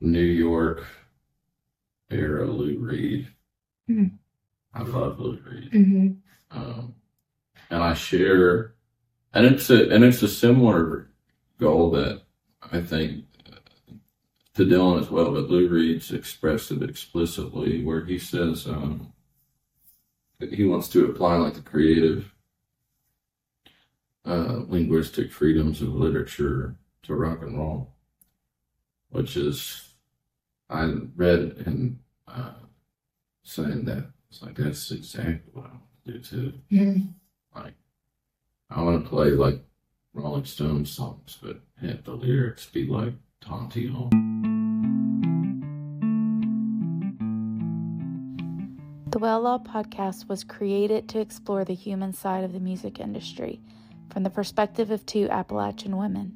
New York era Lou Reed. Mhm. I love Lou Reed. Mm-hmm. Um, and I share, and it's a and it's a similar goal that I think uh, to Dylan as well. But Lou Reed's expressed it explicitly, where he says um, that he wants to apply like the creative, uh, linguistic freedoms of literature to rock and roll, which is I read him uh, saying that it's like that's exactly what I want to do too. Mm-hmm. Like, I want to play like Rolling Stones songs, but have the lyrics be like Tom T. Hall. The Well Law podcast was created to explore the human side of the music industry from the perspective of two Appalachian women.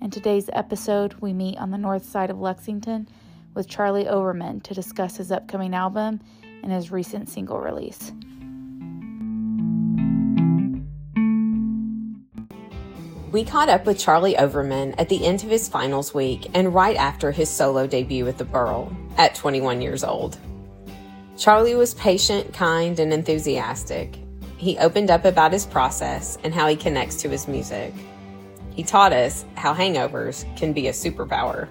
In today's episode, we meet on the north side of Lexington with Charlie Overman to discuss his upcoming album and his recent single release. We caught up with Charlie Overman at the end of his finals week and right after his solo debut with the Burl at 21 years old. Charlie was patient, kind, and enthusiastic. He opened up about his process and how he connects to his music. He taught us how hangovers can be a superpower.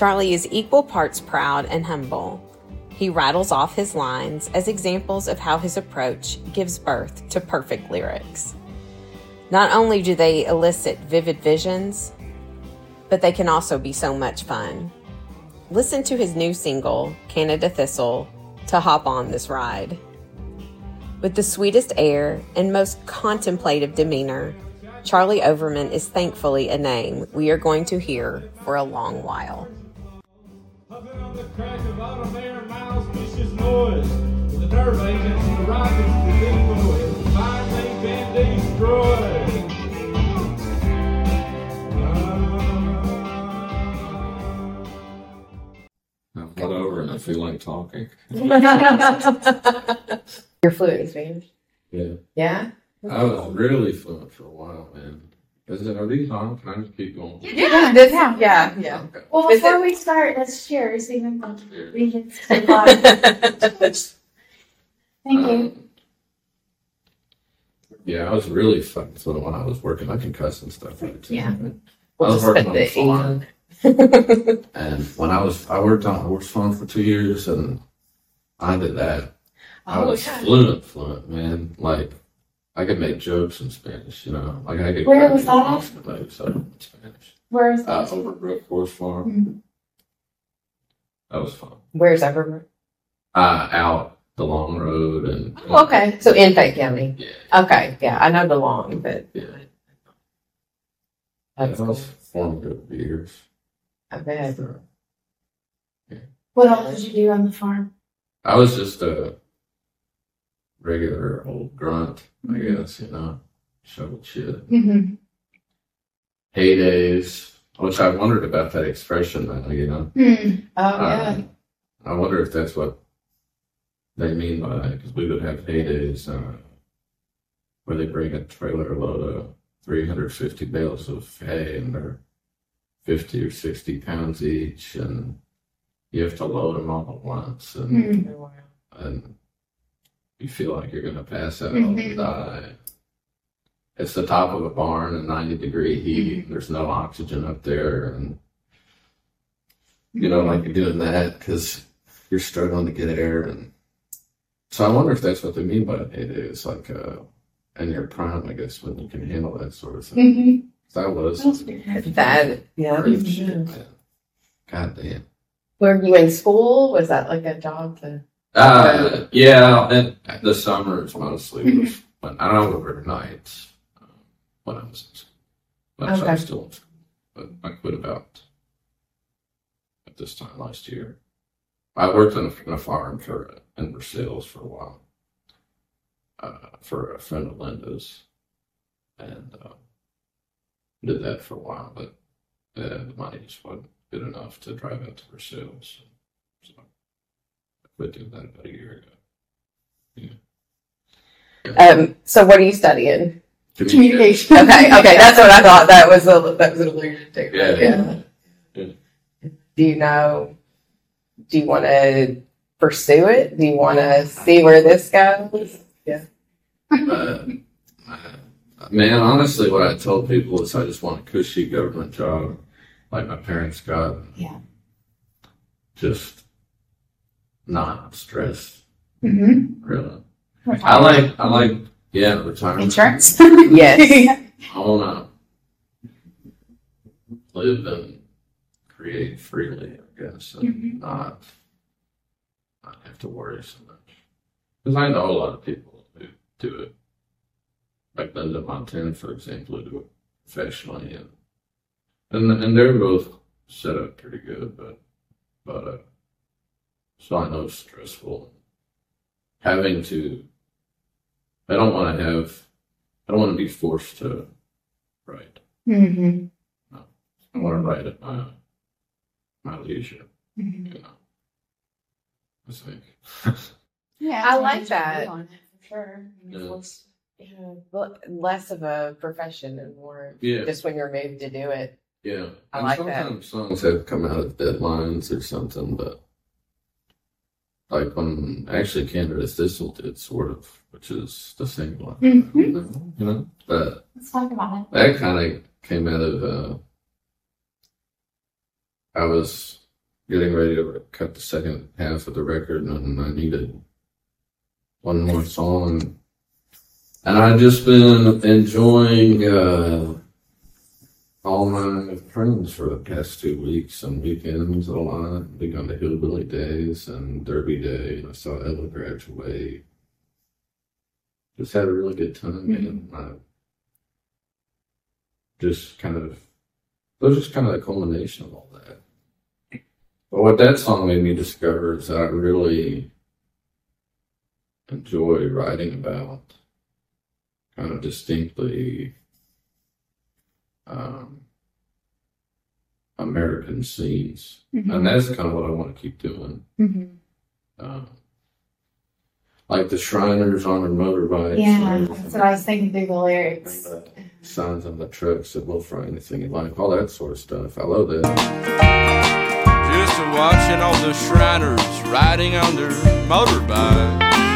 Charlie is equal parts proud and humble. He rattles off his lines as examples of how his approach gives birth to perfect lyrics. Not only do they elicit vivid visions, but they can also be so much fun. Listen to his new single, Canada Thistle, to hop on this ride. With the sweetest air and most contemplative demeanor, Charlie Overman is thankfully a name we are going to hear for a long while. Puffing on the crack of autumn air, miles vicious noise. The nerve agents, the rockets, the decoys, finally been destroyed. I got over and I feel like talking. You're fluent in Spanish. Yeah. Yeah. I was really fluent for a while, man. Is it, are these on? Can I just keep going? Yeah. This, yeah. Yeah. Yeah. Okay. Well, Is before it- we start, let's share. So you can Cheers. read it to the live. Thank you. Um, yeah, I was really fucking fluent when I was working. I can cuss and stuff. Right, too. Yeah. I We'll was working on the the farm. And when I was, I worked on a horse farm for two years, and I did that. I Oh, was yeah. fluent, fluent, man. Like I could make jokes in Spanish, you know. Like I could. Where was jokes that? constantly, So in Spanish. Where is Uh, that? Overbrook Horse Farm. Mhm. That was fun. Where's Everett? Uh, out the long road and. Oh, okay. So in Fayette County. Yeah, Okay. Yeah. I know the long, but yeah. that's that cool. was formative years. I bet. What else did you do on the farm? I was just a regular old grunt, I Mm-hmm. guess, you know, shovel shit. Mm-hmm. Heydays, which I wondered about that expression now, you know. Mm. Oh yeah. Um, I wonder if that's what they mean by that, because we would have heydays uh, where they bring a trailer load of 350 bales of hay and they're 50 or 60 pounds each, and you have to load them all at once, and, Mm. and you feel like you're going to pass out Mhm. and die. It's the top of a barn and 90 degree heat. There's no oxygen up there, and you know, like you're doing that because you're struggling to get air. And so I wonder if that's what they mean by it is like, uh, in your prime, I guess, when you can handle that sort of thing. Mm-hmm. That was That yeah. brave shit. God damn. Were you in school? Was that like a job to? Uh, yeah, and the summers mostly was when I don't work nights um, when I was in school. But I Okay. was still. But I quit about at this time last year. I worked on a, on a farm for in Versailles for a while uh, for a friend of Linda's, and uh, did that for a while. But uh, the money just wasn't good enough to drive out to Versailles. So I quit doing that about a year ago. Um. So what are you studying? Communication. Okay. Okay. That's what I thought. That was a that was a weird thing. Yeah. Yeah. Yeah. Do you know? Do you want to pursue it? Do you want to see where this goes? Uh, man, honestly, what I tell people is I just want a cushy government job, like my parents got. Yeah. Just not stressed, Mm-hmm. really. I like, I like, yeah, retirement. Insurance. Yes. I wanna live and create freely, I guess, and Mhm. not not have to worry so much. Because I know a lot of people who do it, like Linda Montana, for example, who do it professionally, and and and they're both set up pretty good, but but uh, so I know it's stressful having to. I don't want to have. I don't want to be forced to write. Mm-hmm. No, I want to write at my my leisure. Mm-hmm. You know. I think. Yeah, I like that. it, for sure. Yeah. force- Yeah, but less of a profession and more Yeah. just when you're moved to do it. Yeah. I and like that. sometimes songs have come out of deadlines or something, but like when actually Canada's Thistle did sort of, which is the same one. Mhm. You know? But Let's talk about it. that kind of came out of uh I was getting ready to cut the second half of the record and I needed one more song. And I've just been enjoying uh, all my er friends for the past two weeks and weekends a lot. Been on to Hillbilly Days and Derby Day. And I saw Ella graduate. Just had a really good time, mm-hmm. man. I just kind of, it was just kind of the culmination of all that. But what that song made me discover is that I really enjoy writing about kind of distinctly um, American scenes. And that's kind of what I want to keep doing. Mm-hmm. Um, like the Shriners on their motorbikes. Yeah, that's what I was thinking through the lyrics. the signs on the trucks that will fry anything in like, all that sort of stuff. I love that. Just watching all the Shriners riding on their motorbike.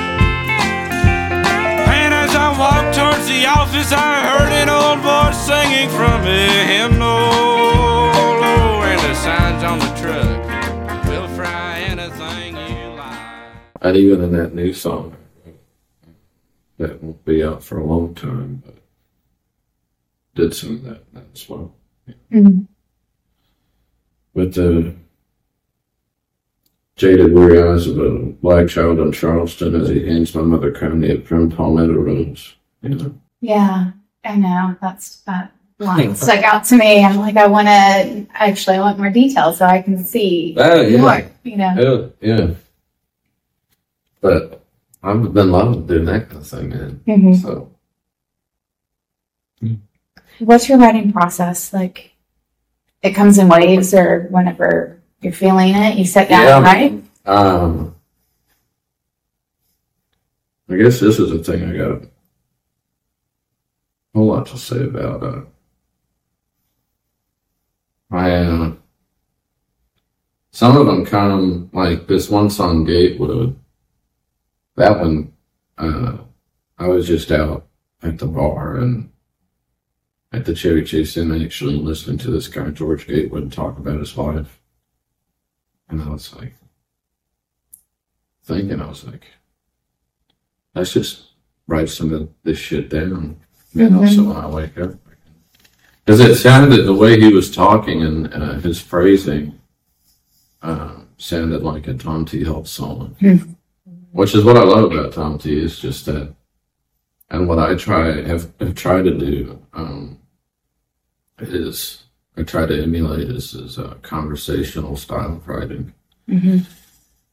And I walked towards the office, I heard an old voice singing from a hymnal. And the signs on the truck will fry anything you like. And even in that new song, that won't be out for a long time, but did some of that, that as well. Mhm. With the jaded weary eyes of a black child in Charleston as he hands my mother kindly from Palmetto Rose. You know? Yeah, I know. That's that line stuck out to me. I'm like, I want to actually, I want more details so I can see Oh, yeah. more. You know. Yeah, yeah. But I've been loving doing that kind of thing, man. Mhm. So What's your writing process like? It comes in waves, or whenever you're feeling it, you sit down, Yeah. right? Um, I guess this is the thing I got a whole lot to say about. Uh, I uh, some of them come like this one song, Gatewood. That one, uh, I was just out at the bar and at the Chevy Chase Inn, actually listening to this guy George Gatewood talk about his wife, and I was like thinking, I was like, let's just write some of this shit down, you know, so when I wake up. Because it sounded, the way he was talking and uh, his phrasing uh, sounded like a Tom T. Hall song, which is what I love about Tom T. is just that, and what I try, have, have tried to do um, is, I try to emulate is, is a conversational style of writing.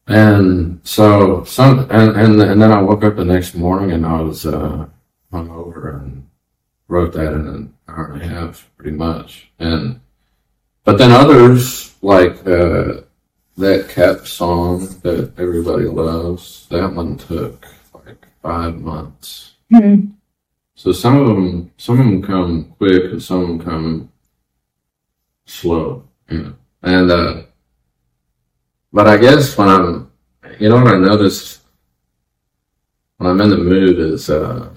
And so some and, and and then I woke up the next morning and I was uh hungover and wrote that in an hour and a half pretty much. And but then others like uh that cat song that everybody loves, that one took like five months. Mhm. So some of them some of them come quick and some of them come slow, you know. And uh but I guess when I'm, you know what I notice when I'm in the mood is uh,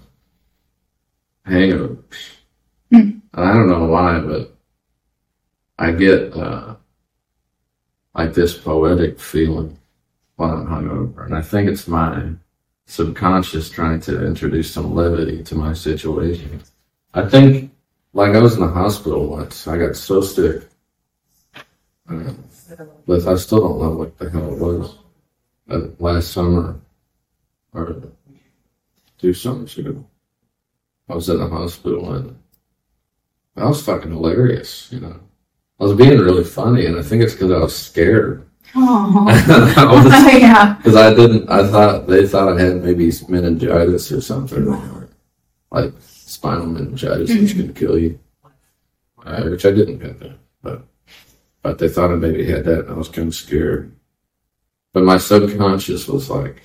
hangovers. And I don't know why, but I get uh, like this poetic feeling when I'm hungover, and I think it's my subconscious trying to introduce some levity to my situation. I think, like I was in the hospital once, I got so sick. Uh, but I still don't know what the hell it was. Uh, last summer, or two summers ago, I was in the hospital and I was fucking hilarious, you know. I was being really funny, and I think it's because I was scared. Oh, Because yeah. I didn't, I thought they thought I had maybe meningitis or something, or like spinal meningitis, which can kill you. Uh, which I didn't get that, but but they thought I maybe had that, and I was kind of scared. But my subconscious was like,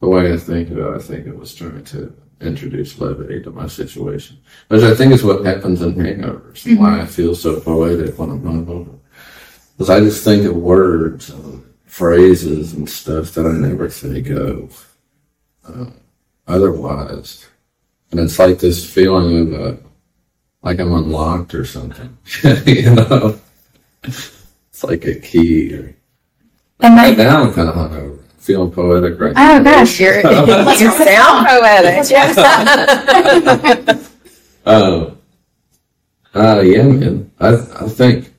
the way I think about it, I think it was trying to introduce levity to my situation, which I think is what happens in hangovers. and Why I feel so poetic when I'm hungover, because I just think of words and phrases and stuff that I never think of uh, otherwise, and it's like this feeling of uh, like I'm unlocked or something, you know. It's like a key. Or, And right then, now I'm kind of hungover, feeling poetic right now. oh gosh, You're, What's you wrong with sound that? poetic. Uh, uh, yeah, man. I, I think,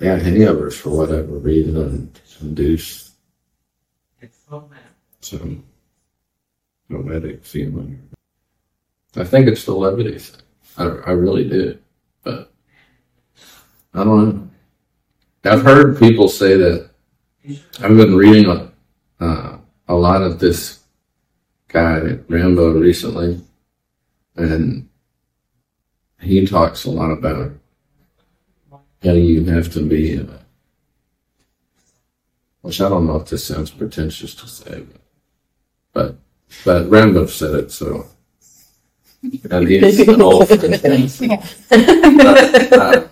yeah, hangovers for whatever reason induce some poetic feeling. I think it's the levity. I, I really do. But I don't know. I've heard people say that. I've been reading a, uh, a lot of this guy, Rimbaud, recently, and he talks a lot about how you have to be, uh, which I don't know if this sounds pretentious to say, but but Rimbaud said it, so and he's an Yeah. uh,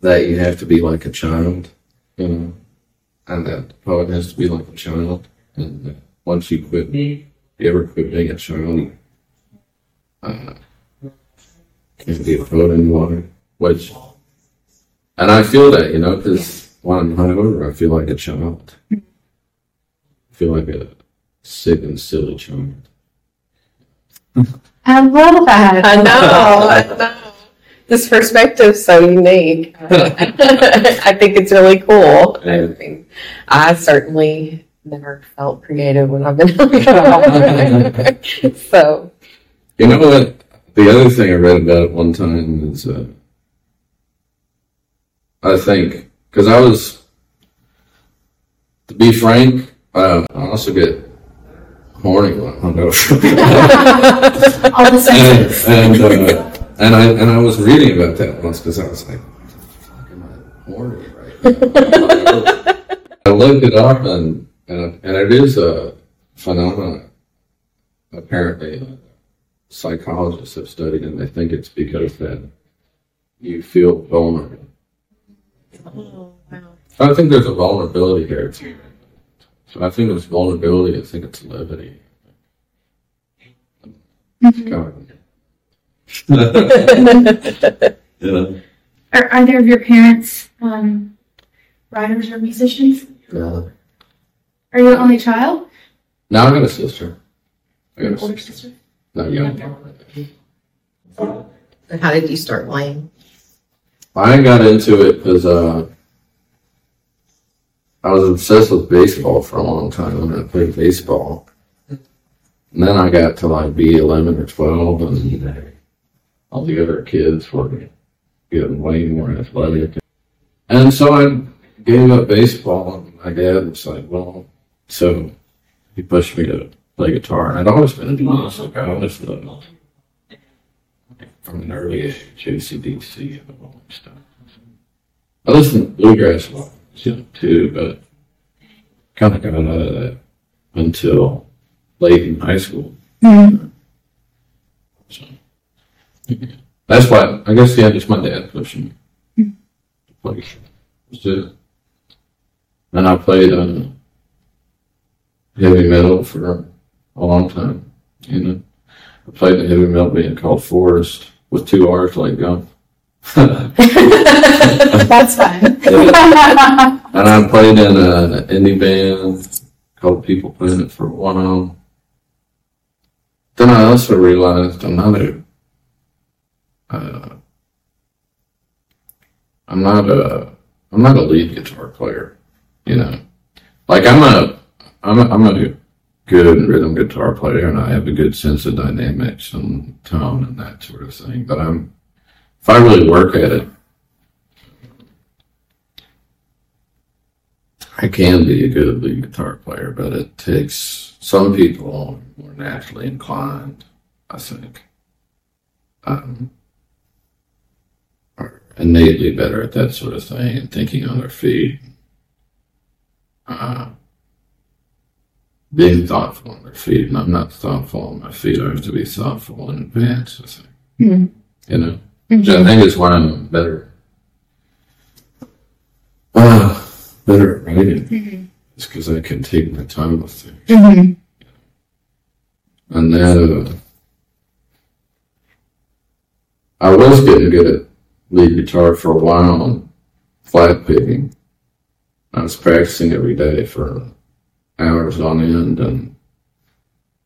that you have to be like a child, you know, and that the poet has to be like a child, and once you quit, you ever quit being a child, uh, can't be a poet anymore. Which, and I feel that, you know, because when I'm hungover, I feel like a child. I feel like a sick and silly child. I love that. I know, I know. This perspective's so unique. I think it's really cool. I, mean, I certainly never felt creative when I've been hungover. so, You know what? The other thing I read about it one time is, uh, I think, because I was, to be frank, uh, I also get horny when I'm hungover. All the and senses. and, uh, and I and I was reading about that once because I was like, what the fuck am I horny right now? I looked it up and and, and it is a phenomenon. Apparently, psychologists have studied and they think it's because that you feel vulnerable. I think there's a vulnerability here. too. So I think it's vulnerability. I think it's levity. It's kind yeah. Are either of your parents um, writers or musicians? Yeah. Are you the only child? Now I got a sister. I got a Older sister. sister? Not young. how did you start playing? I got into it because uh, I was obsessed with baseball for a long time and I played baseball. And then I got to like be 11 or 12 and all the other kids were getting way more athletic. And so I gave up baseball and my dad was like, well, so he pushed me to play guitar. And I'd always been into music. I always loved from an early age, ACDC and all that stuff. I listened to bluegrass a lot too, but kind of got out of that until late in high school. So, that's why I guess yeah, just my dad pushing me. to play. Just, and I played uh, heavy metal for a long time. You know, I played a heavy metal band called Forest with two R's like go. and That's fun. I played in an indie band called People Planet for a while. Then I also realized I'm not a, uh, I'm not a, I'm not a lead guitar player. You know, like I'm a, I'm a, I'm a good rhythm guitar player, and I have a good sense of dynamics and tone and that sort of thing. But I'm, if I really work at it, I can be a good lead guitar player, but it takes some people more naturally inclined, I think, um, are innately better at that sort of thing and thinking on their feet, uh, being thoughtful on their feet. And I'm not thoughtful on my feet. I have to be thoughtful in advance, I think. Mhm. You know, which I think is why I'm better. Uh, better at writing. It's because I can take my time with things. Mhm. And then uh, I was getting good at lead guitar for a while and flat picking. I was practicing every day for hours on end. And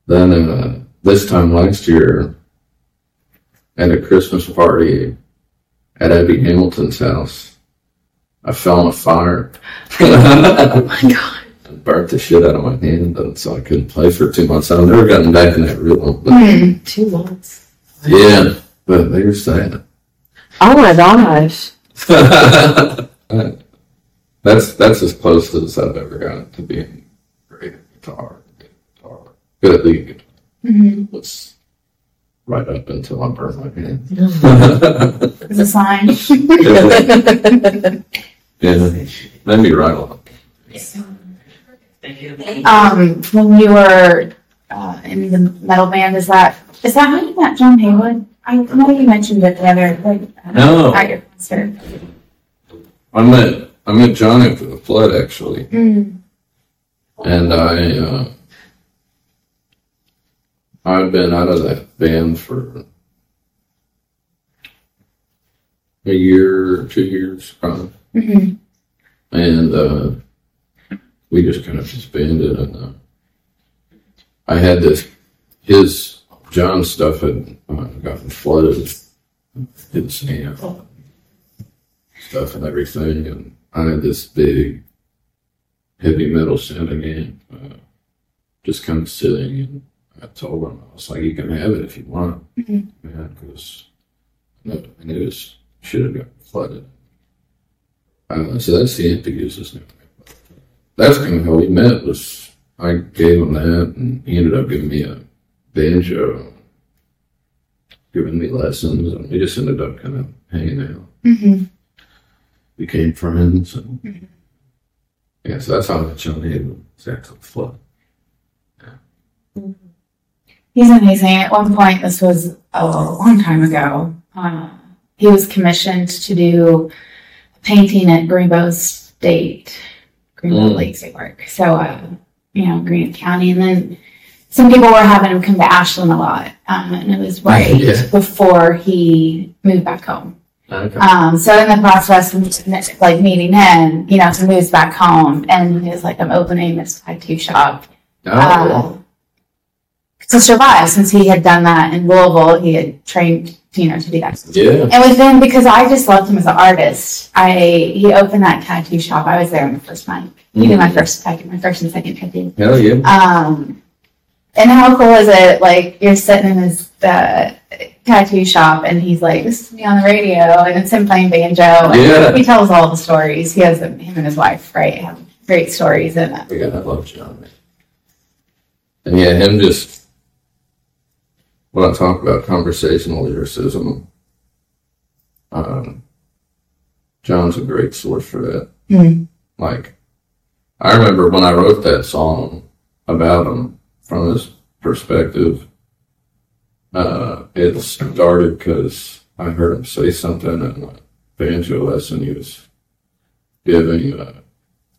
then uh, this time last year, at a Christmas party at Abby Hamilton's house, I fell in a fire. Oh my god. and burnt the shit out of my hand, and so I couldn't play for two months. I've never gotten back in that rhythm. Two months. yeah, but they were sad. Oh my gosh. that's that's as close as I've ever gotten to being great at guitar. Good, at guitar. good at lead guitar. Mhm. Was right up until I burned my hand. It's a sign. yeah, let me right on. Um, when you were uh, in the metal band, is that is that how you met John Haywood? I know you mentioned it the other like uh, No. at your concert. I met I met John after the flood actually. Mm. And I, uh, I've been out of that band for a year or two years, probably. hmm And, uh, we just kind of disbanded and, uh, I had this, his, John stuff had uh, gotten flooded, his, know, stuff and everything, and I had this big heavy metal sounding amp, uh, just kind of sitting, and I told him, I was like, you can have it if you want, Mhm. man, because I knew his shit had gotten flooded. Uh, so that's the uses. That's kind of how we met, was I gave him that, and he ended up giving me a banjo, giving me lessons, and we just ended up kind of hanging out hmm became friends. And, Yeah, so that's how I met John Hayden. It's after the flood. He's amazing. At one point, this was a long time ago. Uh, he was commissioned to do a painting at Greenbo State, Greenbo Mm. Lake State Park. So, uh, you know, Green County. And then some people were having him come to Ashland a lot. Um, and it was right Yeah. before he moved back home. Okay. Um, so in the process of like meeting him, you know, he moves back home and he was like, I'm opening this tattoo shop oh, uh, to survive since he had done that in Louisville. He had trained, you know, to do that. yeah. And within, because I just loved him as an artist, I he opened that tattoo shop. I was there in the first night. He did my first tattoo, my first and second tattoo. Hell yeah. Um, and how cool is it? Like you're sitting in his uh, tattoo shop, and he's like, "This is me on the radio," and it's him playing banjo. And Yeah. he tells all the stories. He has him and his wife, right? Have great stories, and uh, Yeah, I love John. And yeah, him just, when I talk about conversational lyricism, um, John's a great source for that. Mhm. Like, I remember when I wrote that song about him from his perspective, uh, it started because I heard him say something in a banjo lesson he was giving. Uh,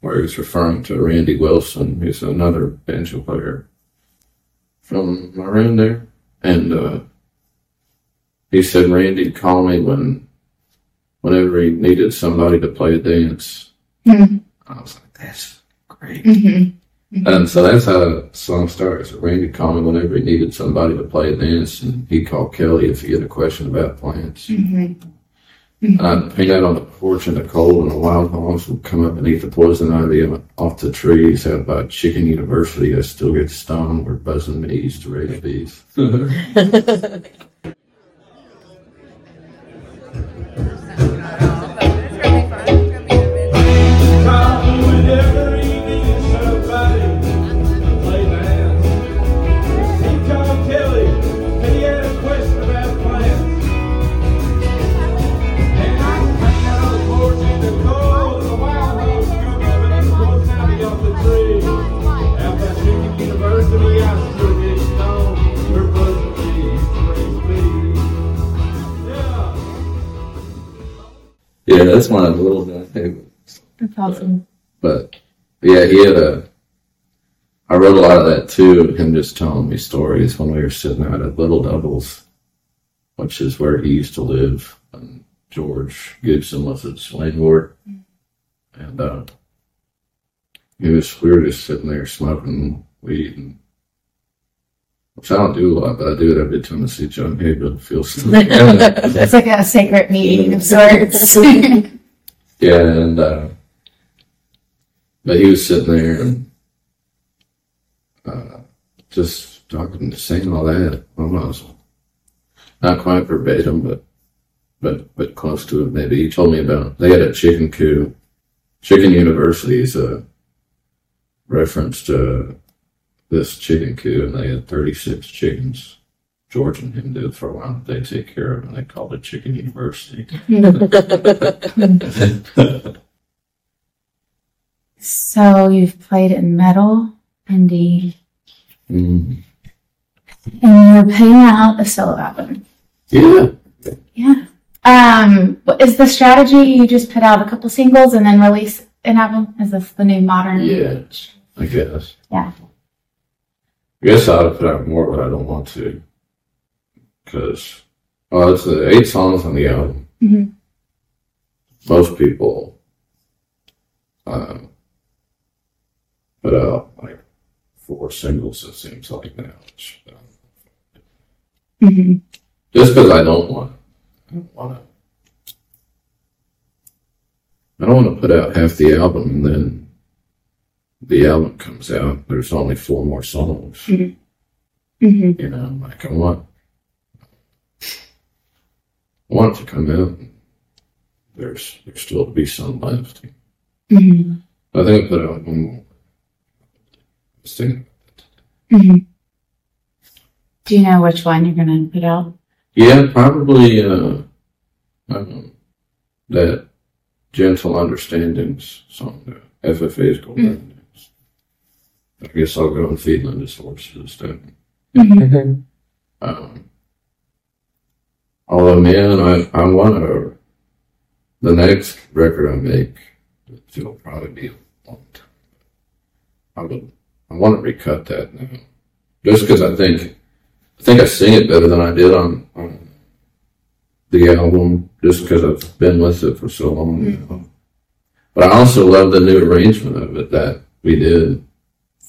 where he was referring to Randy Wilson, who's another banjo player from around there. And uh, he said Randy'd call me when whenever he needed somebody to play a dance. Mhm. I was like, that's great. Mhm. And so that's how the song starts. Randy called me whenever he needed somebody to play a dance, and he'd call Kelly if he had a question about plants. Mhm. I'd hang out on the porch in the cold, and the wild hogs would come up and eat the poison ivy off the trees out by Chicken University. I still get stoned. We're buzzing bees to raise bees. awesome. But yeah, he had a. I wrote a lot of that too, him just telling me stories when we were sitting out at Little Devils, which is where he used to live. And George Gibson was his landlord. And uh, he was, we were just sitting there smoking weed. And, which I don't do a lot, but I do it every time I see John. It feels It's like a sacred meeting of sorts. Yeah, and uh, but he was sitting there and uh, just talking, saying all that almost not quite verbatim, but but but close to it. Maybe he told me about they had a chicken coop. Chicken University is a reference to this chicken coop, and they had thirty six chickens. George and him did for a while. They take care of, and they called it Chicken University. so you've played in metal, indie, Mm. and you're putting out a solo album. Yeah. Yeah. Um, is the strategy you just put out a couple singles and then release an album? Is this the new modern? Yeah. I guess. Yeah. I guess I ought to put out more, but I don't want to. Because, well, it's the eight songs on the album. Mhm. Most people um, put out like four singles, it seems like now. which, uh, Mhm. Just because I don't want I don't want to. I don't want to put out half the album and then the album comes out. There's only four more songs. Mhm. You know, like I want, I want it to come out. and There's there's still to be some left. Mhm. I think I put out one more. I was thinking, Mhm. Do you know which one you're gonna put out? yeah, probably uh, um, that gentle understandings song, the FFA's golden. I guess I'll go and feed Linda's horses then. Mhm. Um, although, man, I, I want to, the next record I make, it'll probably be a long time. I would, I want to recut that now. Just because I think, I think I sing it better than I did on, on the album, just because I've been with it for so long now. But I also love the new arrangement of it that we did.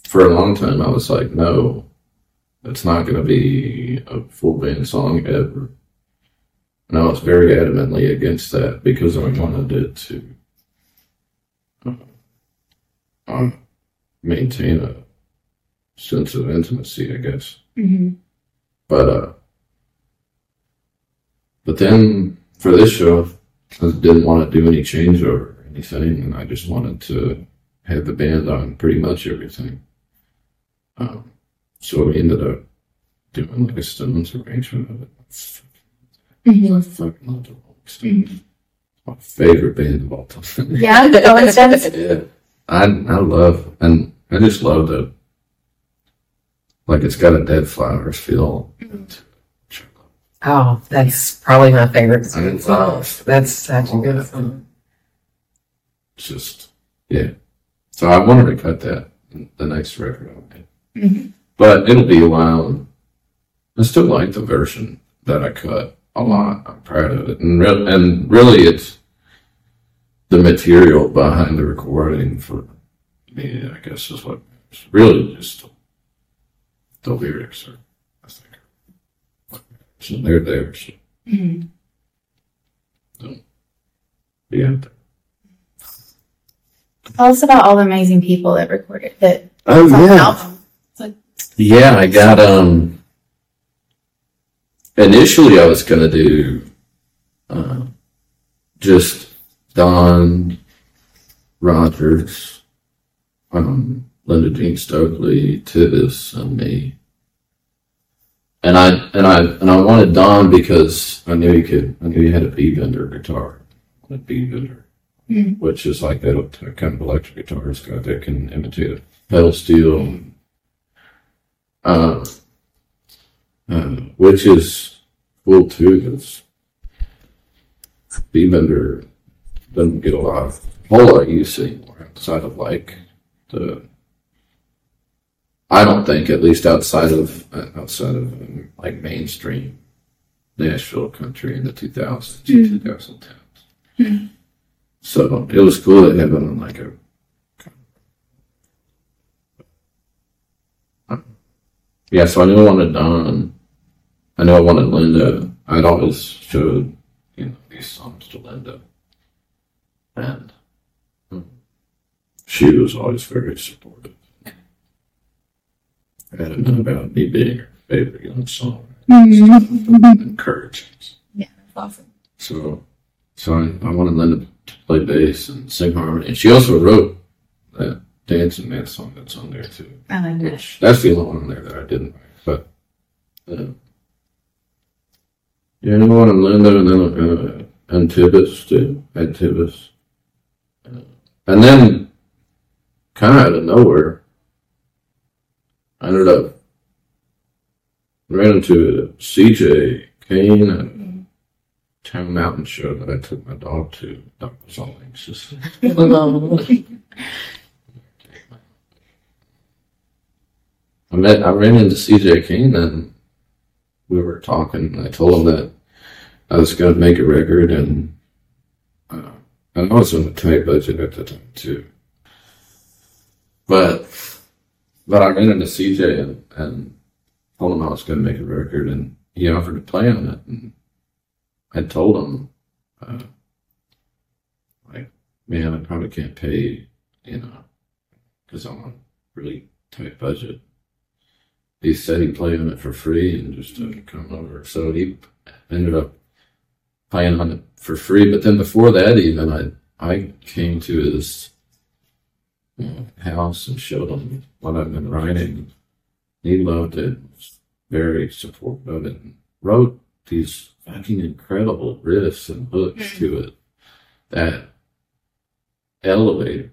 For a long time, I was like, no, it's not going to be a full band song ever. And I was very adamantly against that because I wanted it to uh, maintain a sense of intimacy, I guess. Mhm. But uh, but then for this show, I didn't want to do any changeover or anything, and I just wanted to have the band on pretty much everything. Um, so we ended up doing like a Stones arrangement of it. Mhm. I fucking love the Rolling Stones. My favorite band of all time. Yeah, the Rolling Stones. yeah. I I love and I just love the like it's got a dead flowers feel. Oh, that's probably my favorite I didn't song. That's such a good song. It's just yeah. So I wanted to cut that the next record I made. Mhm. But it'll be a while. I still like the version that I cut a lot. I'm proud of it. And, re- and really, it's the material behind the recording for me, I guess, is what really just the lyrics are, I think. So they're there. So be out there. Tell us about all the amazing people that recorded that. Oh, on the album. Yeah, I got um. Initially, I was gonna do, uh, just Don Rogers, um, Linda Jean Stokley, Tibbs, and me. And I and I and I wanted Don because I knew he could. I knew he had a B bender guitar, a B bender, Mhm. which is like that kind of electric guitar. It's got that can imitate a pedal steel. Uh, uh, which is cool too, because B-Bender doesn't get a lot of whole lot of use anymore outside of like the. I don't think, at least outside of uh, outside of um, like mainstream Nashville country in the 2000s, 2010s. So it was cool to have it on like a Yeah, so I knew I wanted Don. I knew I wanted Linda. I'd always showed, you know, these songs to Linda. And hmm, she was always very supportive. And it's not about me being her favorite young song. Encouraging. Yeah, that's awesome. So, so I, I wanted Linda to play bass and sing harmony. And she also wrote that dance and Man song that's on there too. I like that. That's the only one on there that I didn't write. But uh, yeah, I wanted Linda and then uh, and Tibbs too. Had Tibbs. Uh, and then kind of out of nowhere, I ended up ran into CJ Kane and Town Mountain show that I took my dog to. Dog was all anxious. I met, I ran into CJ Kane and we were talking. and I told him that I was going to make a record and, uh, and I was on a tight budget at the time too. But, but I ran into CJ and, and told him I was going to make a record and he offered to play on it. And I told him, uh, like, man, I probably can't pay, you know, because I'm on a really tight budget he said he'd play on it for free and just uh, come over. So he ended up playing on it for free. But then before that, even I I came to his Mm. house and showed him what I've been writing. He loved it. Was very supportive of it. And wrote these fucking incredible riffs and hooks mm. to it that elevated.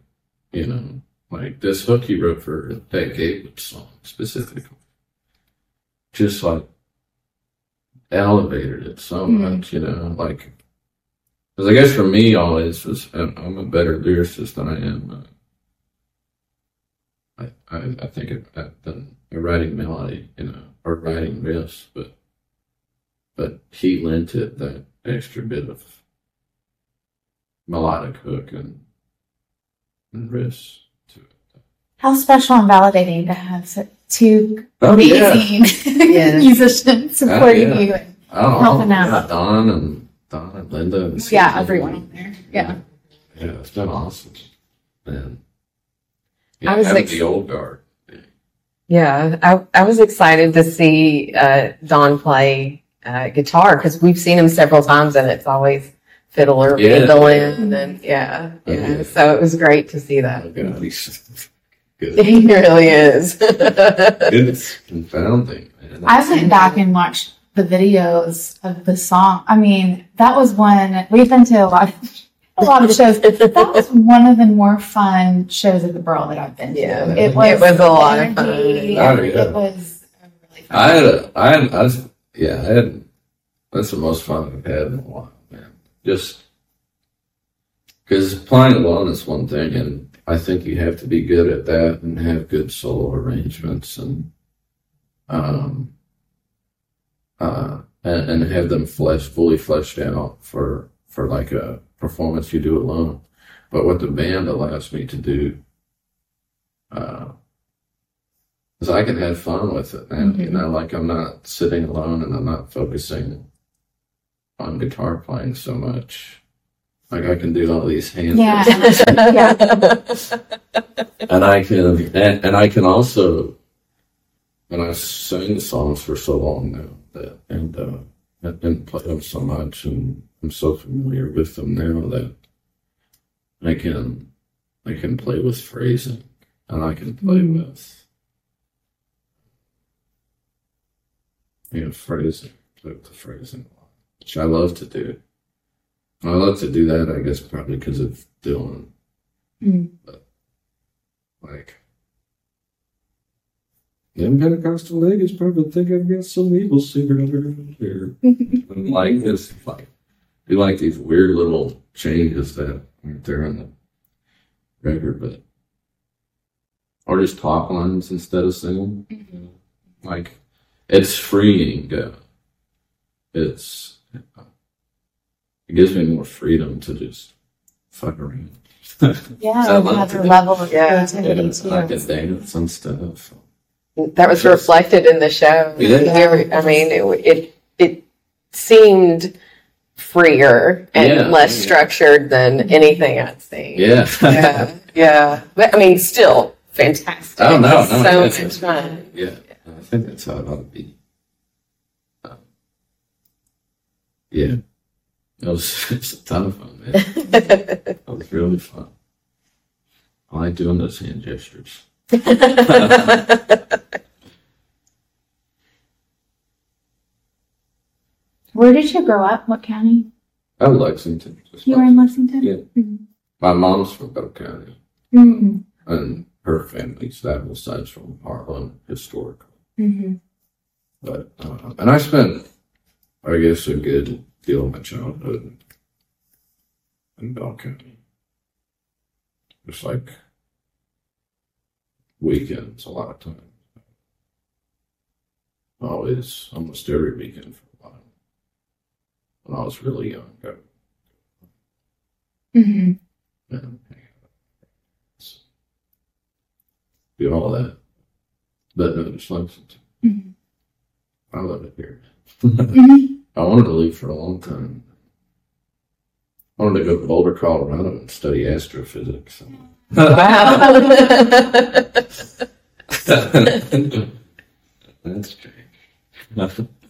You know, like this hook he wrote for that Gatewood song specifically just like elevated it so Mhm. much, you know, like, because I guess for me, always was I'm I'm a better lyricist than I am. Uh, Uh, I, I I think of, uh, than a writing melody, you know, or writing riffs, but but he lent it that extra bit of melodic hook and and riffs to it. How special and validating to have two Oh, amazing Yeah. musicians supporting yeah. you. I don't Helping out. Don and Don and Linda. And Yeah, everyone on there. Yeah. Yeah, it's been awesome. Man. I was having ex- the old guard. Yeah, I, I was excited to see uh, Don play uh, guitar because we've seen him several times and it's always fiddle or Yeah. mandolin and yeah, Oh, yeah. yeah. So it was great to see that. Oh god, he's good. He really is. it's confounding. Man. I went back and watched the videos of the song. I mean, that was one we've been to a lot of a lot of shows. That was one of the more fun shows at the Burl that I've been to. Yeah. it was, It was a lot of fun. energy, Oh, yeah. It was really fun. I had a, I had, I was, yeah, I had, that's the most fun I've had in a while, man. Just, Because playing alone is one thing, and I think you have to be good at that and have good solo arrangements and um uh and, and have them fleshed fully fleshed out for for like a performance you do alone. But what the band allows me to do uh is I can have fun with it and you know, like I'm not sitting alone and I'm not focusing on guitar playing so much. Like I can do all these hand Yeah. and I can and, and I can also and I sing songs for so long now that and uh and, and play them so much and I'm so familiar with them now that I can I can play with phrasing and I can play with you know phrasing play with the phrasing which I love to do. I love to do that I guess probably because of Dylan Mm. like, them Pentecostal niggas probably think I've got some evil secret under here. Like this, like, do like these weird little changes that aren't there on the record, but or just talk lines instead of singing. Like, it's freeing. Uh, it's it gives me more freedom to just fuck around. Yeah, I love another to- level of Yeah. creativity I too. can dance and stuff. that was reflected in the show. Yeah. I mean, it, it, it seemed freer and Yeah. less structured than anything I'd seen. Yeah. yeah, yeah. But I mean, still fantastic. Oh, no, no, so it's- much fun. Yeah, I think that's how it ought to be. Uh, yeah, it was, it was a ton of fun, man. It was really fun. I like doing those hand gestures. Where did you grow up? What county? Oh, Lexington. You were in Lexington? Yeah. My mom's from Bell County, Mm-hmm. and her family's that was side's from Harlan, historical. Mm-hmm. But uh, and I spent, I guess, a good deal of my childhood in Bell County. Just like weekends, a lot of times. Always, almost every weekend for a while. When I was really young, I Mm-hmm. you know, hang out. do all that. But no, just Lexington. Mhm. I love it here. Mm-hmm. I wanted to leave for a long time. I wanted to go to Boulder, Colorado and study astrophysics. Wow. That's strange.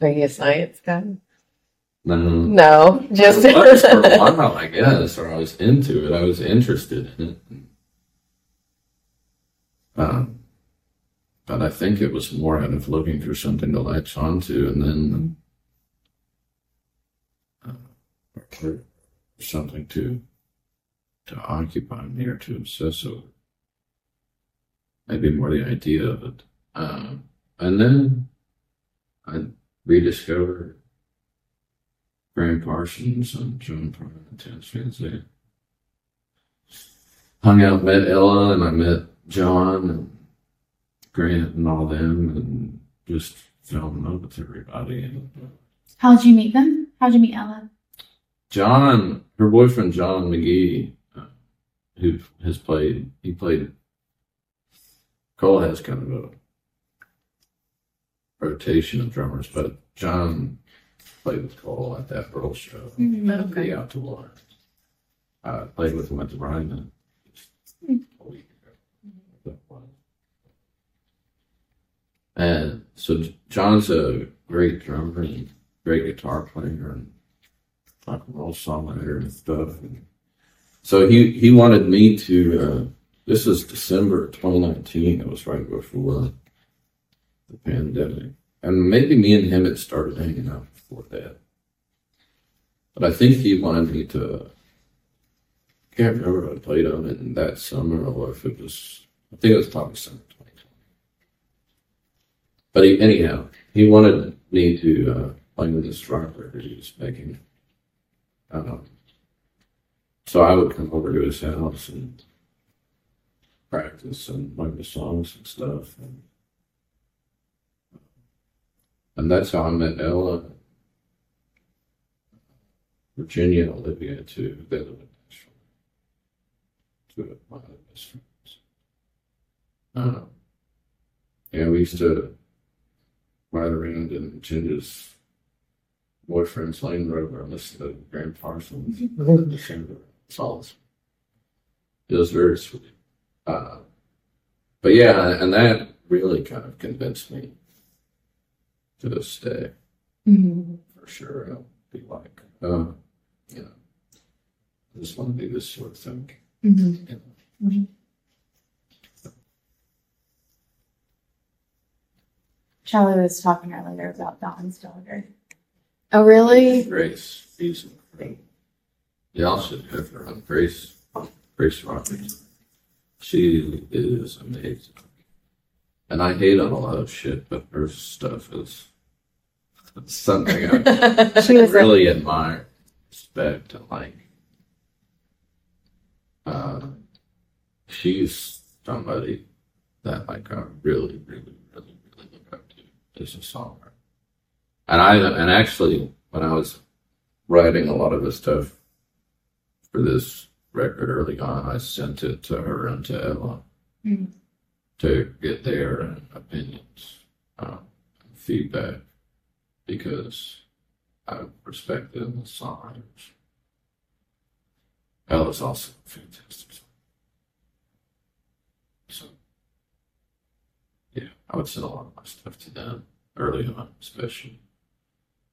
Are you a science guy? No. No, just I was for a while, I guess, or I was into it. I was interested in it. Um, but I think it was more out of looking for something to latch onto, and then uh, or something to to occupy me or to obsess over. Maybe more the idea of it. Um, and then I rediscovered Gram Parsons and John Prine and Terrence Van Zandt. Hung out, met Ella, and I met John and Grant and all them, and just fell in love with everybody. And uh, How'd you meet them? How'd you meet Ella? John, her boyfriend John McGee, uh, who has played, he played. Cole has kind of a rotation of drummers, but John played with Cole at that Pearl show. Mm, The out to Lawrence. I played with him at the Ryman a week ago. And so John's a great drummer and great guitar player and rock and roll songwriter and stuff. And so he, he wanted me to, uh, this was December 2019. It was right before the pandemic. And maybe me and him had started hanging out before that. But I think he wanted me to, I can't remember if I played on it in that summer or if it was, I think it was probably summer 2020. But he, anyhow, he wanted me to uh, play with this rocker that he was making. Um, so I would come over to his house and practice and learn the songs and stuff. And, and that's how I met Ella, Virginia, and Olivia too. They live in Nashville. Two of my other best friends. Uh, yeah, we used to ride around in Ginger's boyfriend's Land Rover and listen to Gram Parsons. songs. It was very sweet. Uh, but yeah, and that really kind of convinced me to stay Mm-hmm. for sure. I'll be like, uh, you know, I just want to do this sort of thing. Mm-hmm. You know. Charlie was talking earlier about Don's daughter. Oh, really? Grace, she's incredible. Y'all should have her on Grace, Grace Roberts. She is amazing. And I hate on a lot of shit, but her stuff is something I She was a- really admire, respect, and like. Uh, she's somebody that like I really, really, really, really look up to as a songwriter. And I and actually when I was writing a lot of the stuff for this record early on, I sent it to her and to Ella Mm. To get their opinions, uh, feedback, because I respect them as songwriters. Ella's also a fantastic. So, yeah, I would send a lot of my stuff to them early on, especially,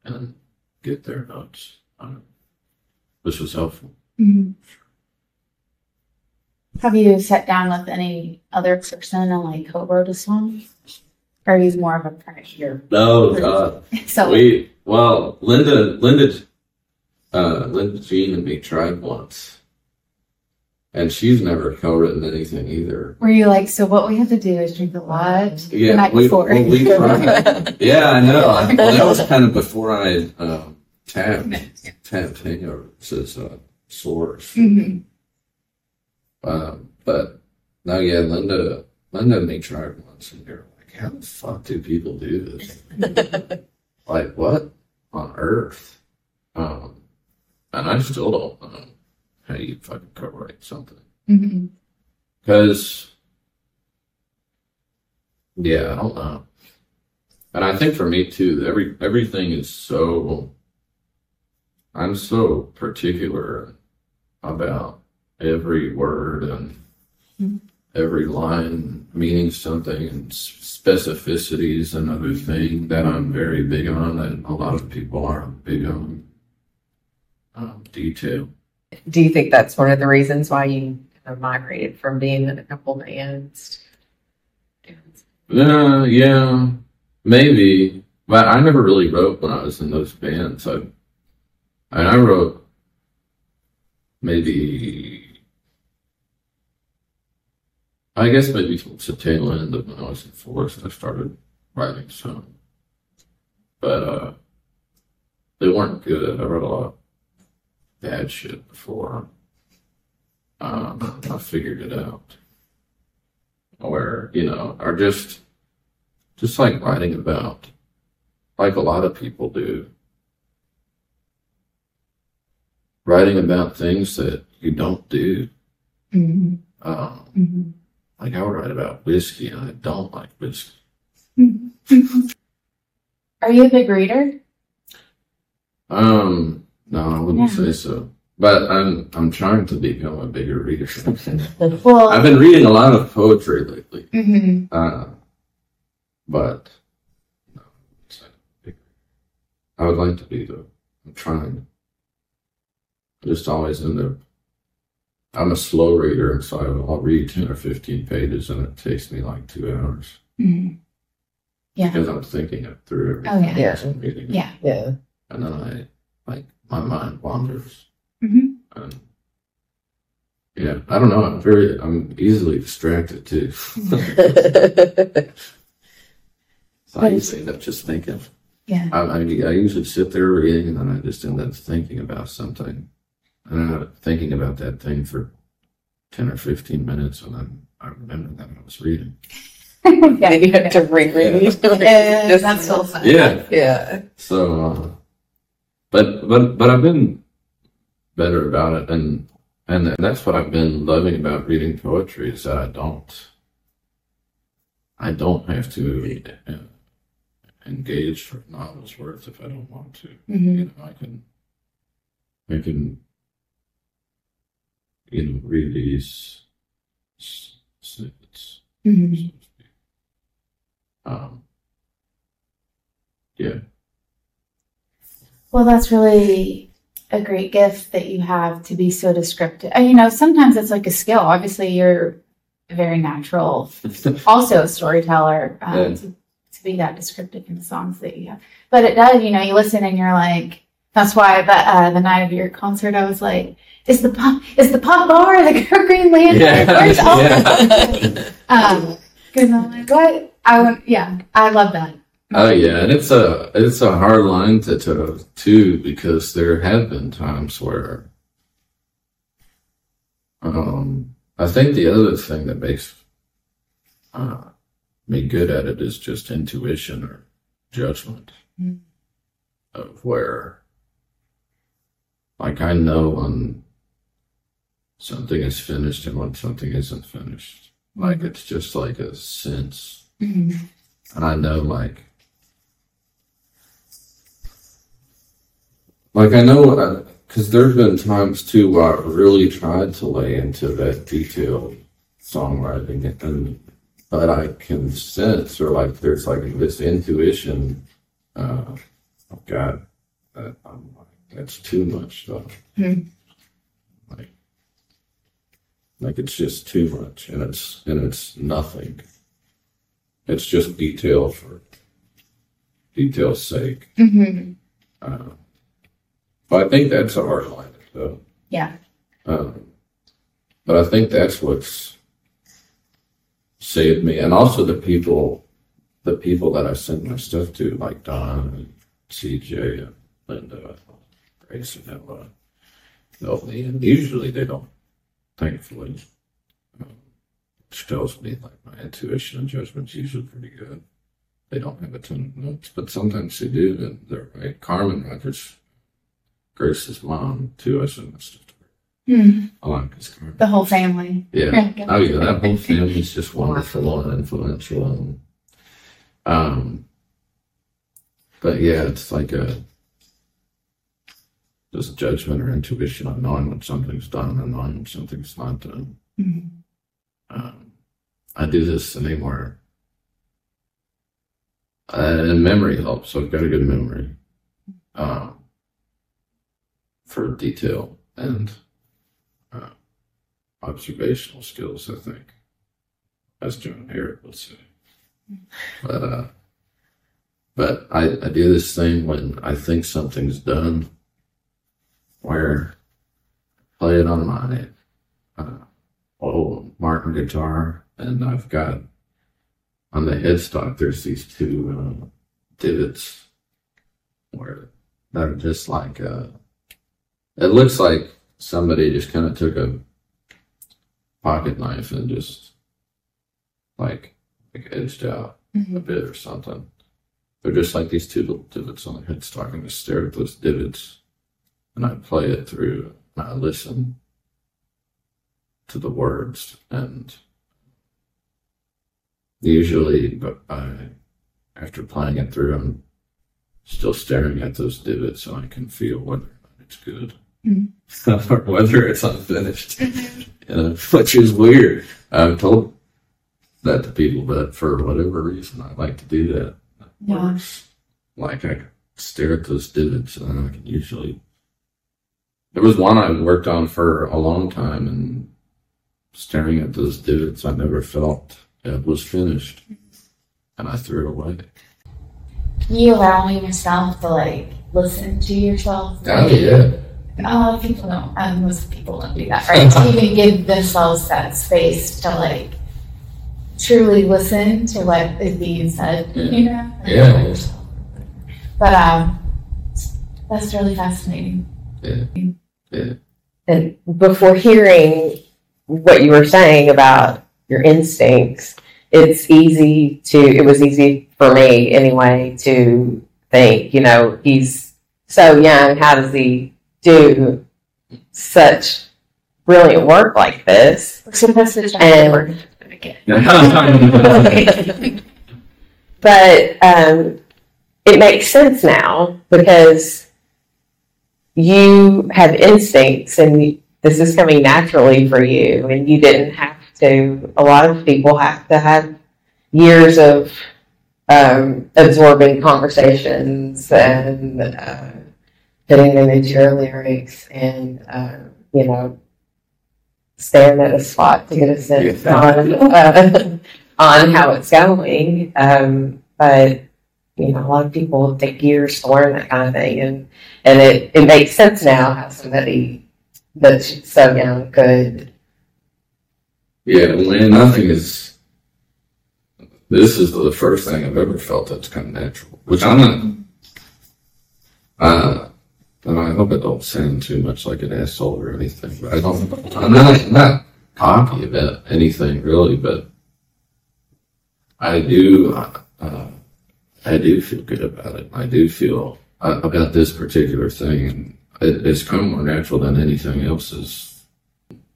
and get their notes it, which was helpful. Mm-hmm. Have you sat down with any other person and like co-wrote a song? Or he's more of a pressure. No, God. So We well, Linda, Linda, uh, Linda Jean and me tried once, and she's never co-written anything either. were you like, so what we have to do is drink the wine the Yeah, night we, before? well, we tried. yeah, I know. I, well, that was kind of before I um, tapped tapped hangovers as a source. Mhm. Um, but no, yeah, Linda, Linda and me tried once, and you're like, how the fuck do people do this? like, what on earth? Um, and I still don't know how you fucking co-write something. Mhm. Because, yeah, I don't know. And I think for me too, every everything is so. I'm so particular about every word and Mhm. every line meaning something and s- specificities another thing that I'm very big on and a lot of people aren't big on um, detail. Do you think that's one of the reasons why you migrated from being in a couple bands? Uh, yeah, maybe. But I never really wrote when I was in those bands. I, and I wrote maybe, I guess maybe the tail end of when I was in Forest, I started writing some. But, uh, they weren't good. I wrote a lot of bad shit before. Um, I figured it out or you know, or just just like writing about like a lot of people do. Writing about things that you don't do. Mhm. Um, Mhm. Like I would write about whiskey and I don't like whiskey. Are you a big reader? Um, no, I wouldn't Yeah. say so. But I'm I'm trying to become a bigger reader. Well, I've been reading a lot of poetry lately. mhm. Uh, but no, it's not big. I would like to be though. I'm trying. Just always end up. I'm a slow reader, and so I'll I'll read ten or fifteen pages, and it takes me like two hours Mhm. yeah. because I'm thinking it through. Oh, yeah. Yeah. I'm reading it. Yeah. Yeah. and then I like my mind wanders, Mhm. and yeah, I don't know. I'm very, I'm easily distracted too. so I usually end up just thinking. Yeah. I, I, I usually sit there reading and then I just end up thinking about something and I'm thinking about that thing for ten or fifteen minutes, and then I remember that I was reading. yeah, you have to reread. Yeah, Just- that's so fun. Yeah. Yeah. So, uh, but but but I've been better about it, and and that's what I've been loving about reading poetry is that I don't I don't have to read and engage for an hour's worth if I don't want to. Mhm. You know, I can I can you know s- snippets. Mhm. so to speak. Um, yeah. Well, that's really a great gift that you have to be so descriptive. You know, sometimes it's like a skill. Obviously, you're a very natural, also a storyteller um, Yeah. to, to be that descriptive in the songs that you have. But it does, you know, you listen and you're like, that's why the, uh, the night of your concert, I was like, is the pop, is the pop bar the Green Lantern? Where's all yeah. Um, cause I'm like, what? I want, yeah, I love that. Oh yeah, and it's a it's a hard line to toe too because there have been times where um I think the other thing that makes uh, me good at it is just intuition or judgment Mm. of where like I know when something is finished and when something isn't finished. Like it's just like a sense Mhm. and I know like like I know because there's been times too where I really tried to lay into that detailed songwriting and but I can sense or like there's like this intuition uh oh god that I'm that's too much stuff Hmm. like like it's just too much and it's and it's nothing it's just detail for detail's sake. Mhm. Uh, but I think that's a hard line, though. Yeah. Um, but I think that's what's saved me, and also the people, the people that I send my stuff to, like Don and CJ and Linda, Grace and Ella, help me, and usually they don't. Thankfully, um, which tells me like my intuition and judgment's usually pretty good. They don't have a ton of notes, but sometimes they do, and they're right. Carmen Rogers, Grace's mom, too. I sent my stuff to her. I like Carmen. The whole family. Yeah. Oh yeah, that whole family's just wonderful and influential. And, um, but yeah, it's like a judgment or intuition on knowing when something's done and knowing when something's not done. Mhm. Um, I do this where, uh, and memory helps. So I've got a good memory, um, for detail and uh, observational skills. I think, as John Harrod would say. But uh, but I I do this thing when I think something's done, where I play it on my uh, old Martin guitar, and I've got on the headstock. There's these two uh, divots where that are just like uh, it looks like somebody just kind of took a pocket knife and just like, like edged out a Mhm. bit or something. They're just like these two little divots on the headstock, and I stare at those divots, and I play it through, and I listen to the words, and usually, but I, after playing it through, I'm still staring at those divots, so I can feel whether or not it's good, Mhm. or whether it's unfinished, you know, which is weird. I've told that to people, but for whatever reason, I like to do that. It Yeah. works. Like I stare at those divots, and I can usually. There was one I worked on for a long time, and staring at those divots, I never felt it was finished, and I threw it away. You allowing yourself to like listen to yourself. Oh yeah, Oh, people don't. Um, most people don't do that, right? to even give themselves that space to like truly listen to what is being said. Yeah. You know. Yeah. But um, that's really fascinating. yeah, yeah. and before hearing what you were saying about your instincts, it's easy to, it was easy for me anyway to think, you know, he's so young. How does he do such brilliant work like this? So that's the And- we're gonna get. but um, it makes sense now because you have instincts and this is coming naturally for you and you didn't have to a lot of people have to have years of um, absorbing conversations and uh, putting them into your lyrics and uh, you know staring at a spot to get a sense on uh, on how it's going. Um, but you know, a lot of people take years to learn that kind of thing, and and it, it makes sense now how somebody that's so young could. Yeah, man, nothing is. This is the first thing I've ever felt that's kind of natural, which I'm not. Uh, and I hope I don't sound too much like an asshole or anything, but I don't. I'm not, I'm not cocky about anything really, but I do. Uh, I do feel good about it. I do feel uh, about this particular thing, it, it's kind of more natural than anything else. Is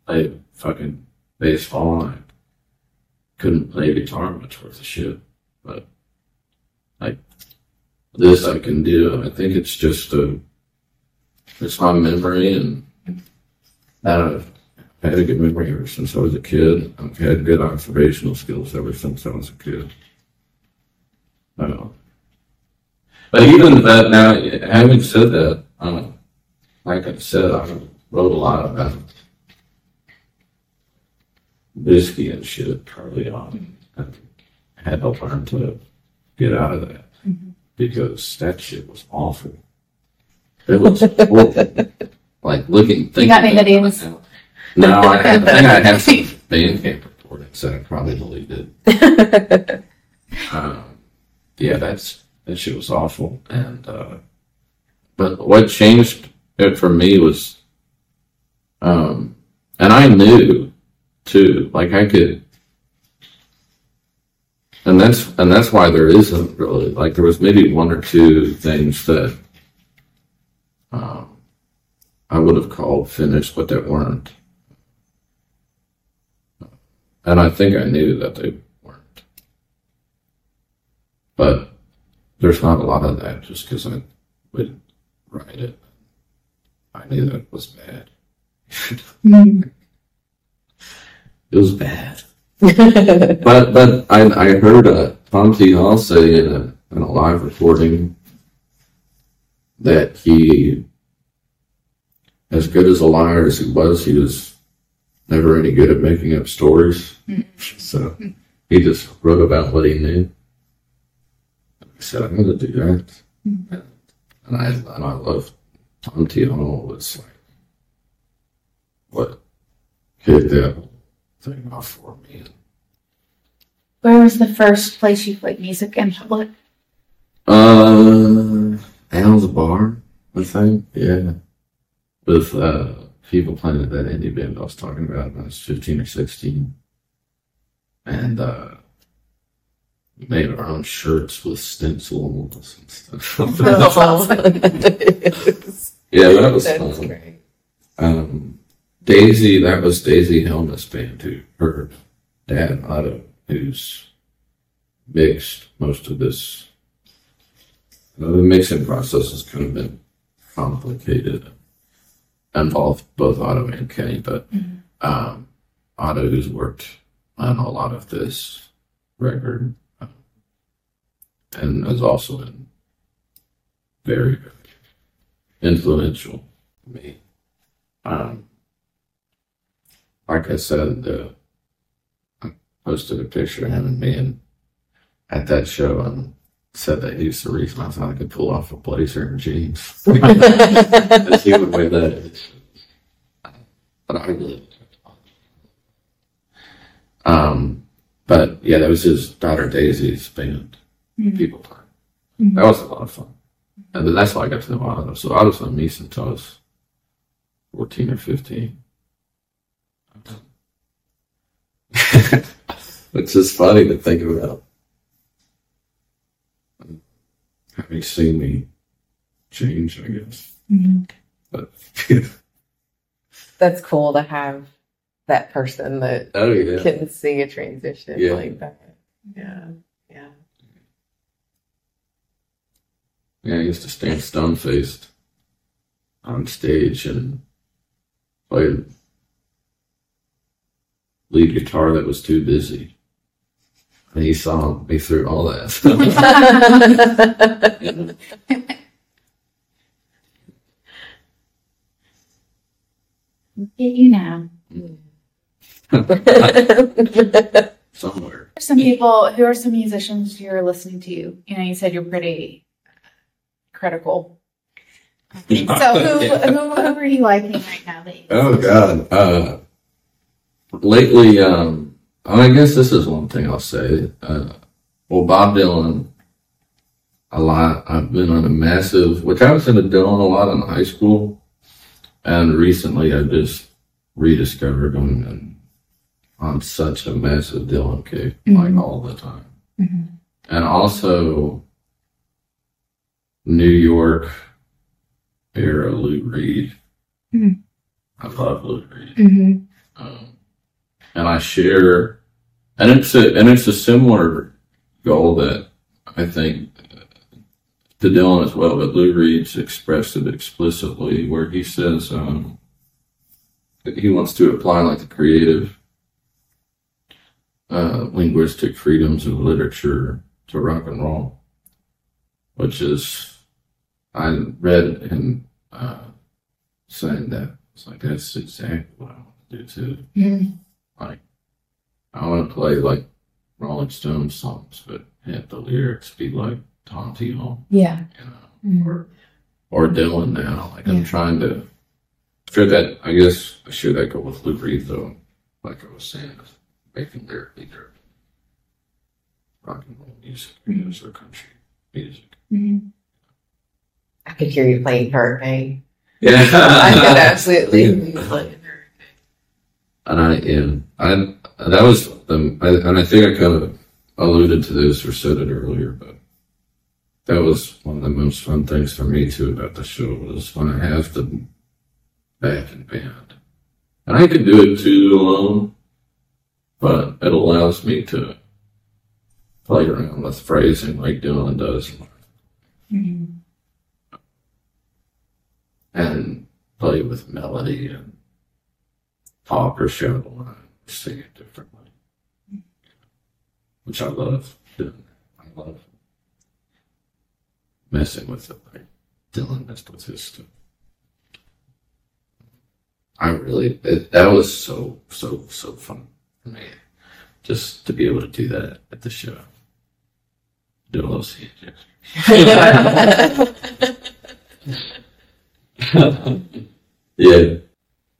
I fucking baseball. I couldn't play guitar much worth of shit, but like this, I can do. I think it's just a, it's my memory, and I've had a good memory ever since I was a kid. I've had good observational skills ever since I was a kid. Uh, but even that now, having said that, um, like I said, I wrote a lot about whiskey and shit early on. And I had to learn to get out of that because that shit was awful. It was horrible. like looking, thinking. You got any videos? now. No, I, I think I have some Bandcamp recordings that I probably deleted. um, yeah, that's that shit was awful. And uh, but what changed it for me was, um, and I knew too, like I could, and that's and that's why there isn't really like there was maybe one or two things that um, I would have called finished, but that weren't. And I think I knew that they weren't. But there's not a lot of that just because I would write it. I knew that was bad. It was bad. but but I I heard uh, Tom T. Hall say in a, in a live recording that he, as good as a liar as he was, he was never any good at making up stories. so he just wrote about what he knew. Said, I'm going to do that. And I and I love Tom T. Hall was like what hit that thing off for me. Where was the first place you played music in public? Uh, Al's Bar, I think. Yeah. With uh, people playing at that indie band I was talking about when I was 15 or 16. And uh, made our own shirts with stencils and stuff. yeah, that was That's fun. great. Um, Daisy, that was Daisy Helmus band, who her dad, Otto, who's mixed most of this. You know, the mixing process has kind of been complicated, involved both Otto and Kenny, but um, Otto, who's worked on a lot of this record, and is also very, very influential to me. Um, like I said, I posted a picture of him and me and at that show and said that he's the reason I thought I could pull off a blazer and jeans. He would wear that. But I really. Um, but yeah, that was his daughter Daisy's band. Mm-hmm. People time. Mm-hmm. That was a lot of fun. And then that's why I got to know Otto. So Otto's known me since I was 14 or 15. it's just funny to think about. Having seen me change, I guess. Mm-hmm. But That's cool to have that person that oh yeah, can see a transition Yeah. like that. Yeah. Yeah. I used to stand stone faced on stage and play lead guitar that was too busy. And he saw me through all that. Look at you now. Somewhere. Some people, who are some musicians you're listening to? You know, you said you're pretty critical. So who, Yeah. who, who are you liking right now? That you Oh God. Uh, lately, um, I guess this is one thing I'll say. Uh, well, Bob Dylan, a lot. I've been on a massive, which I was into Dylan a lot in high school, and recently I just rediscovered him and on such a massive Dylan kick, like all the time. And also New York era Lou Reed. Mhm. I love Lou Reed. Mhm. Um, and I share, and it's a and it's a similar goal that I think uh, to Dylan as well, but Lou Reed's expressed it explicitly, where he says um, that he wants to apply like the creative uh, linguistic freedoms of literature to rock and roll, which is I read him uh, saying that it's like that's exactly what I want to do too. Mhm. Like I want to play like Rolling Stones songs, but have the lyrics be like Tom T. Hall, Yeah. you know, Mhm. or or Dylan now. Like Yeah. I'm trying to share that. I guess I share that goal with Lou Reed though. Like I was saying, making lyrically driven rock and roll music, music or country music. Mhm. I could hear you playing Hurricane. Yeah, I could absolutely hear you playing Hurricane. And I, yeah, I, that was the, I, and I think I kind of alluded to this or said it earlier, but that was one of the most fun things for me too about the show was when I have the backing band. And I could do it too alone, but it allows me to play around with phrasing like Dylan does Mhm. and play with melody and talk or shout a line, sing it differently, which I love doing. I love messing with it. Like Dylan messed with his stuff. I really, it, that was so, so, so fun for me. Just to be able to do that at the show. Do a yeah.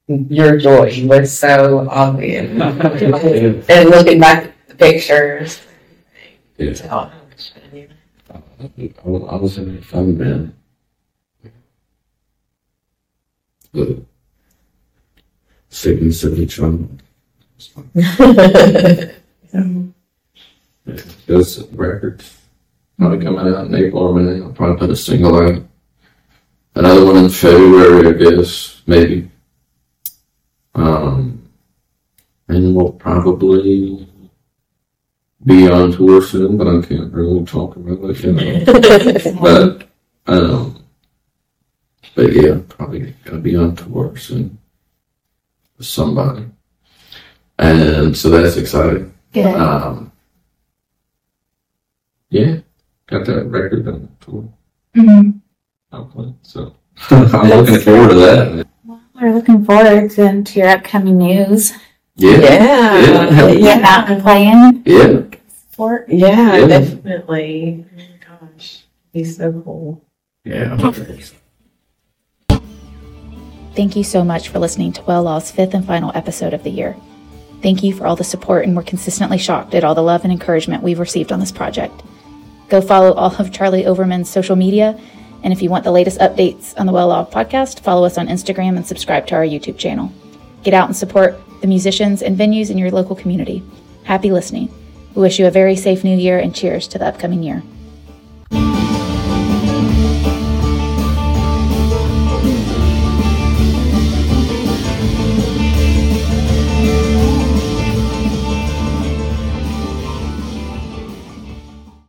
Your joy was so obvious. and looking back at the pictures, Yeah. tell how much fun you I was, I was having fun, man. The singing silly drum. had. Those records probably coming out in April or May. I'll probably put a single out. Another one in February, I guess, maybe. Um, and we'll probably be on tour soon, but I can't really talk about it. You know. but um, but yeah, probably gonna be on tour soon with somebody, and so that's exciting. Um, yeah, got that record on tour. Mhm. output, so I'm looking forward to that. Well, we're looking forward to, to your upcoming news. Yeah, Yeah. Yeah. Getting Yeah. out and playing. yeah, For Yeah, Yeah. definitely. Oh my gosh. He's so cool. yeah. Thank you so much for listening to Well Law's fifth and final episode of the year. Thank you for all the support, and we're consistently shocked at all the love and encouragement we've received on this project. Go follow all of Charlie Overman's social media And if you want the latest updates on the Well Law podcast, follow us on Instagram and subscribe to our YouTube channel. Get out and support the musicians and venues in your local community. Happy listening. We wish you a very safe new year and cheers to the upcoming year.